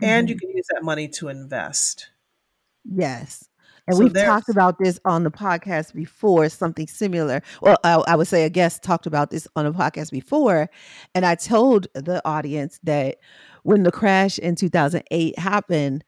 And you Mhm. can use that money to invest. Yes. And So we've talked about this on the podcast before, something similar. Well, I, I would say a guest talked about this on a podcast before. And I told the audience that when the crash in 2008 happened,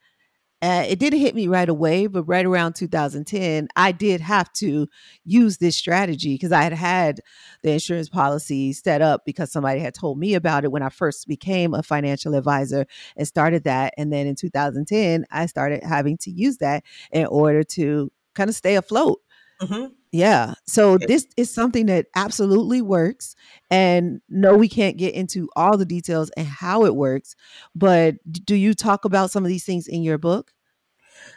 uh, it didn't hit me right away, but right around 2010, I did have to use this strategy because I had had the insurance policy set up because somebody had told me about it when I first became a financial advisor and started that. And then in 2010, I started having to use that in order to kind of stay afloat. Mhm. Yeah. So Okay. this is something that absolutely works. And no, we can't get into all the details and how it works. But do you talk about some of these things in your book?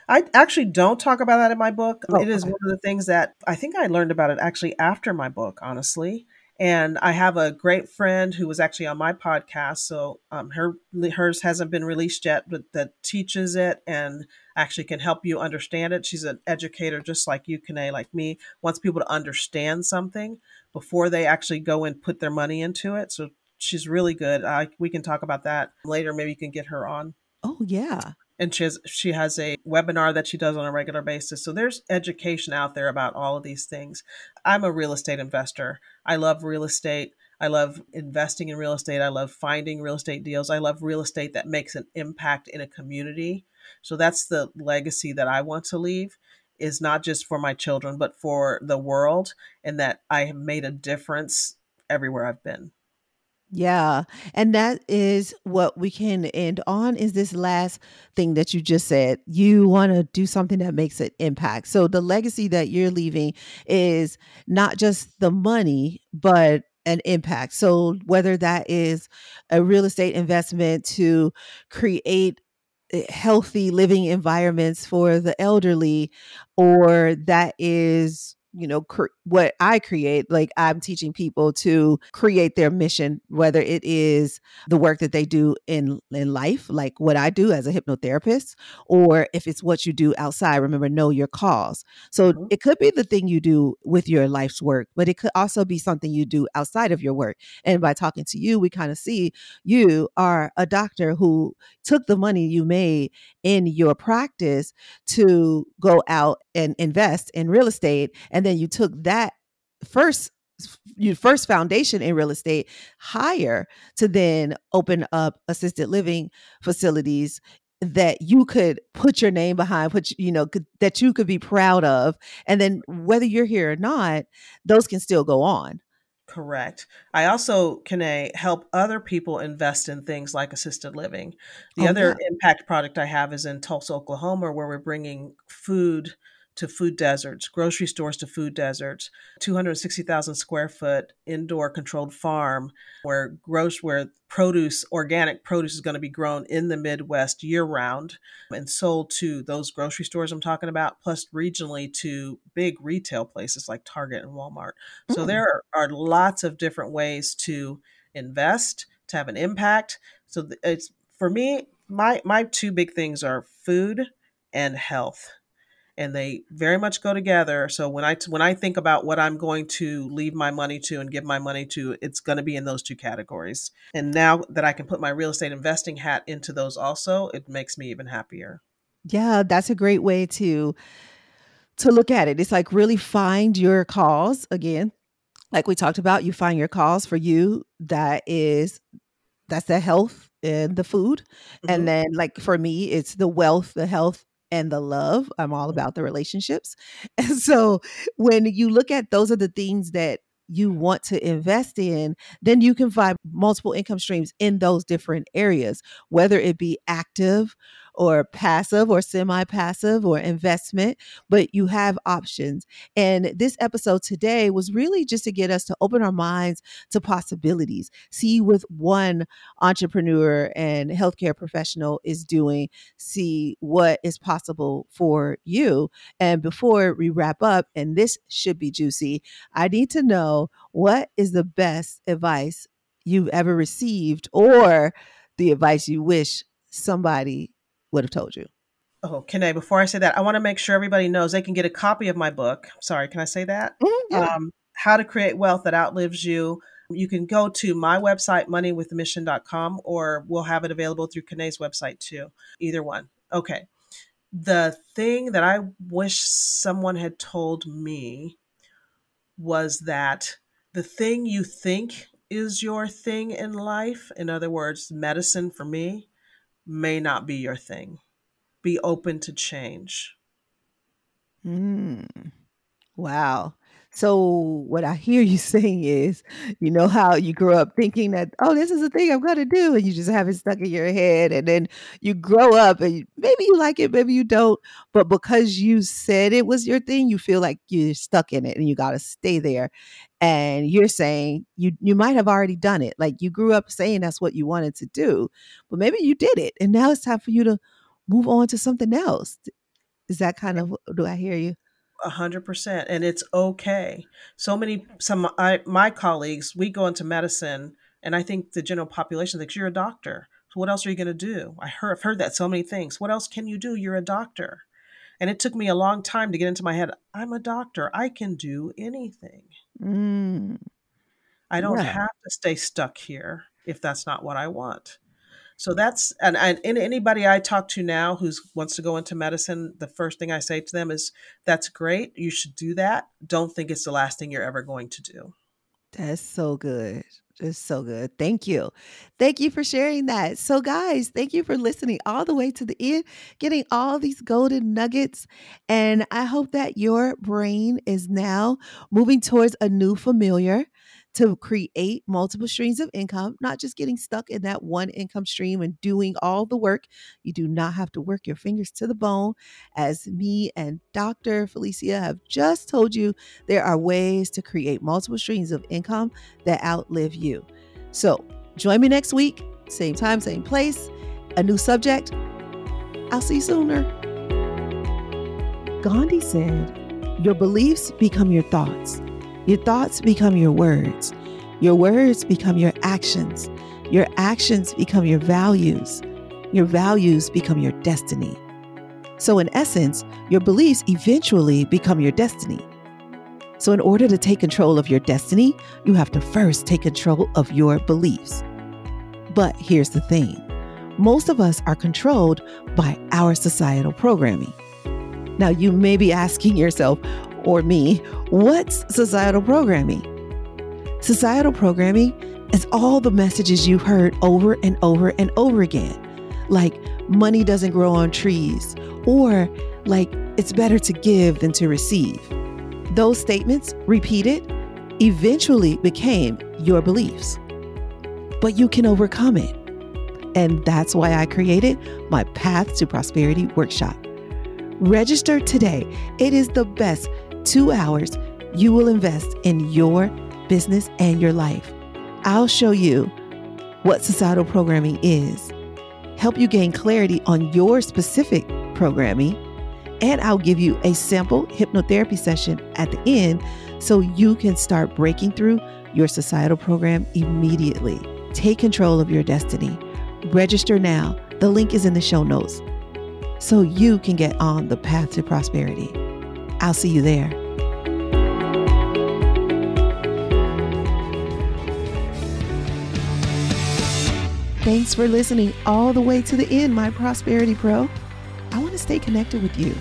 I actually don't talk about that in my book. Oh, It is okay. one of the things that I think I learned about it actually after my book, honestly. And I have a great friend who was actually on my podcast. So um, her hers hasn't been released yet, but that teaches it and actually can help you understand it. She's an educator, just like you, Kanae, like me. Wants people to understand something before they actually go and put their money into it. So she's really good. We can talk about that later. Maybe you can get her on Oh, yeah. And she has she has a webinar that she does on a regular basis. So there's education out there about all of these things. I'm a real estate investor. I love real estate. I love investing in real estate. I love finding real estate deals. I love real estate that makes an impact in a community. So that's the legacy that i want to leave is not just for my children but for the world and that i have made a difference everywhere i've been Yeah. And that is what we can end on is this last thing that you just said. You want to do something that makes an impact. So the legacy that you're leaving is not just the money, but an impact. So whether that is a real estate investment to create eh, healthy living environments for the elderly or that is you know what i create like i'm teaching people to create their mission whether it is the work that they do in in life like what i do as a hypnotherapist or if it's what you do outside remember know your cause so Mhm. it could be the thing you do with your life's work but it could also be something you do outside of your work and by talking to you we kind of see you are a doctor who took the money you made in your practice to go out and invest in real estate and then you took that first your first foundation in real estate higher to then open up assisted living facilities that you could put your name behind put you know could, that you could be proud of and then whether you're here or not those can still go on Correct. I also can uh, help other people invest in things like assisted living. The oh, other yeah. impact product I have is in Tulsa, Oklahoma, where we're bringing food to food deserts, grocery stores to food deserts, 260,000 square foot indoor controlled farm where gross where produce, organic produce is going to be grown in the Midwest year round and sold to those grocery stores I'm talking about, plus regionally to big retail places like Target and Walmart. Mm. So there are lots of different ways to invest, to have an impact. So it's for me, my my two big things are food and health and they very much go together. So when I when I think about what I'm going to leave my money to and give my money to, it's going to be in those two categories. And now that I can put my real estate investing hat into those also, it makes me even happier. Yeah, that's a great way to to look at it. It's like really find your cause again. Like we talked about, you find your cause for you that is that's the health and the food. Mm-hmm. And then like for me, it's the wealth, the health and the love. I'm all mm-hmm. about the relationships. And so when you look at those are the things that you want to invest in, then you can find multiple income streams in those different areas, whether it be active or passive or semi passive or investment, but you have options. And this episode today was really just to get us to open our minds to possibilities, see what one entrepreneur and healthcare professional is doing, see what is possible for you. And before we wrap up, and this should be juicy, I need to know what is the best advice you've ever received or the advice you wish somebody would have told you. Oh, can I? Before I say that, I want to make sure everybody knows they can get a copy of my book. Sorry, can I say that? Mm-hmm, um, How to Create Wealth That Outlives You. You can go to my website, moneywithmission.com, or we'll have it available through Kanae's website too. Either one. Okay. The thing that I wish someone had told me was that the thing you think is your thing in life, in other words, medicine for me, may not be your thing. Be open to change. Mm. Wow. So what I hear you saying is, you know how you grew up thinking that, oh, this is the thing I'm gonna do, and you just have it stuck in your head, and then you grow up and maybe you like it, maybe you don't, but because you said it was your thing, you feel like you're stuck in it and you gotta stay there. And you're saying you you might have already done it. Like you grew up saying that's what you wanted to do, but maybe you did it, and now it's time for you to move on to something else. Is that kind of do I hear you? A hundred percent, and it's okay. So many, some I, my colleagues, we go into medicine, and I think the general population thinks you're a doctor. So what else are you going to do? I heard, I've heard that so many things. What else can you do? You're a doctor, and it took me a long time to get into my head. I'm a doctor. I can do anything. Mm. I don't yeah. have to stay stuck here if that's not what I want. So that's and, and anybody I talk to now who wants to go into medicine, the first thing I say to them is, "That's great. You should do that. Don't think it's the last thing you're ever going to do." That's so good. Just so good. Thank you. Thank you for sharing that. So, guys, thank you for listening all the way to the end, getting all these golden nuggets. And I hope that your brain is now moving towards a new familiar to create multiple streams of income, not just getting stuck in that one income stream and doing all the work. You do not have to work your fingers to the bone. As me and Dr. Felecia have just told you, there are ways to create multiple streams of income that outlive you. So join me next week, same time, same place, a new subject. I'll see you sooner. Gandhi said, Your beliefs become your thoughts. Your thoughts become your words. Your words become your actions. Your actions become your values. Your values become your destiny. So, in essence, your beliefs eventually become your destiny. So, in order to take control of your destiny, you have to first take control of your beliefs. But here's the thing most of us are controlled by our societal programming. Now, you may be asking yourself, or me, what's societal programming? Societal programming is all the messages you've heard over and over and over again, like money doesn't grow on trees, or like it's better to give than to receive. Those statements, repeated, eventually became your beliefs. But you can overcome it. And that's why I created my Path to Prosperity workshop. Register today. It is the best two hours you will invest in your business and your life. I'll show you what societal programming is, help you gain clarity on your specific programming, and I'll give you a sample hypnotherapy session at the end so you can start breaking through your societal program immediately. Take control of your destiny. Register now. The link is in the show notes so you can get on the path to prosperity. I'll see you there. Thanks for listening all the way to the end, my Prosperity Pro. I want to stay connected with you.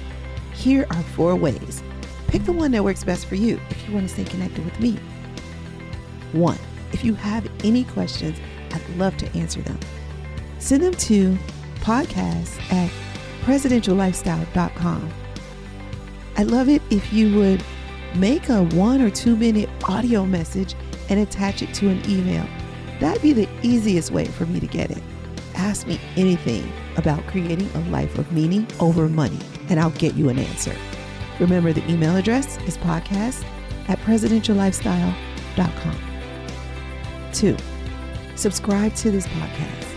Here are four ways. Pick the one that works best for you if you want to stay connected with me. One, if you have any questions, I'd love to answer them. Send them to podcast at presidentiallifestyle.com. I'd love it if you would make a one or two minute audio message and attach it to an email. That'd be the easiest way for me to get it. Ask me anything about creating a life of meaning over money, and I'll get you an answer. Remember, the email address is podcast at presidentiallifestyle.com. Two, subscribe to this podcast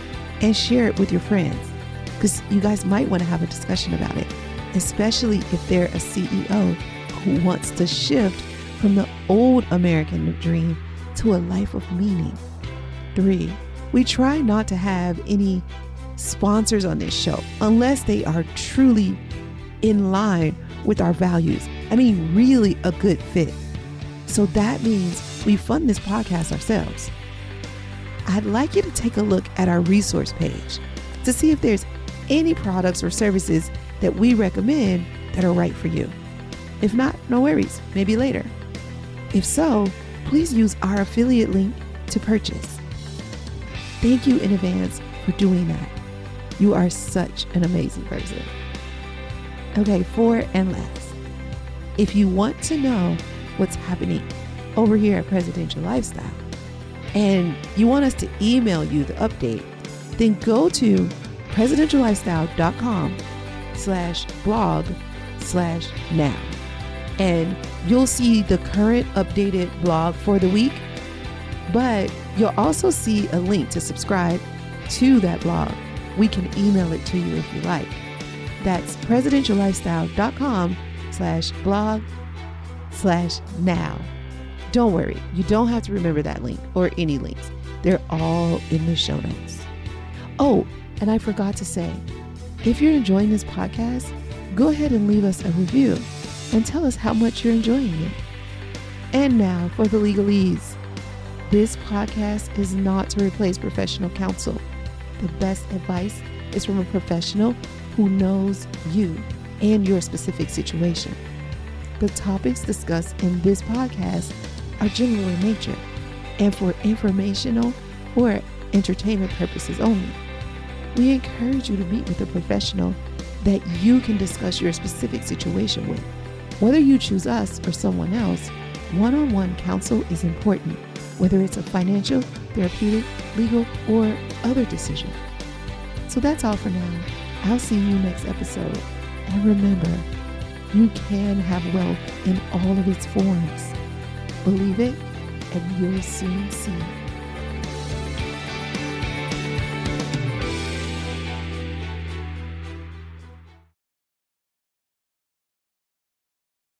and share it with your friends because you guys might want to have a discussion about it, especially if they're a CEO who wants to shift from the old American dream to a life of meaning. Three, we try not to have any sponsors on this show unless they are truly in line with our values. I mean, really a good fit. So that means we fund this podcast ourselves. I'd like you to take a look at our resource page to see if there's any products or services that we recommend that are right for you. If not, no worries, maybe later. If so, please use our affiliate link to purchase. Thank you in advance for doing that. You are such an amazing person. Okay, four and last. If you want to know what's happening over here at Presidential Lifestyle and you want us to email you the update, then go to presidentiallifestyle.com slash blog slash now. And you'll see the current updated blog for the week, but you'll also see a link to subscribe to that blog. We can email it to you if you like. That's presidentiallifestyle.com slash blog slash now. Don't worry, you don't have to remember that link or any links. They're all in the show notes. Oh, and I forgot to say, if you're enjoying this podcast, go ahead and leave us a review and tell us how much you're enjoying it. And now for the legalese. This podcast is not to replace professional counsel. The best advice is from a professional who knows you and your specific situation. The topics discussed in this podcast are general in nature and for informational or entertainment purposes only. We encourage you to meet with a professional that you can discuss your specific situation with. Whether you choose us or someone else, one on one counsel is important, whether it's a financial, therapeutic, legal, or other decision. So that's all for now. I'll see you next episode. And remember, you can have wealth in all of its forms. Believe it, and you'll soon see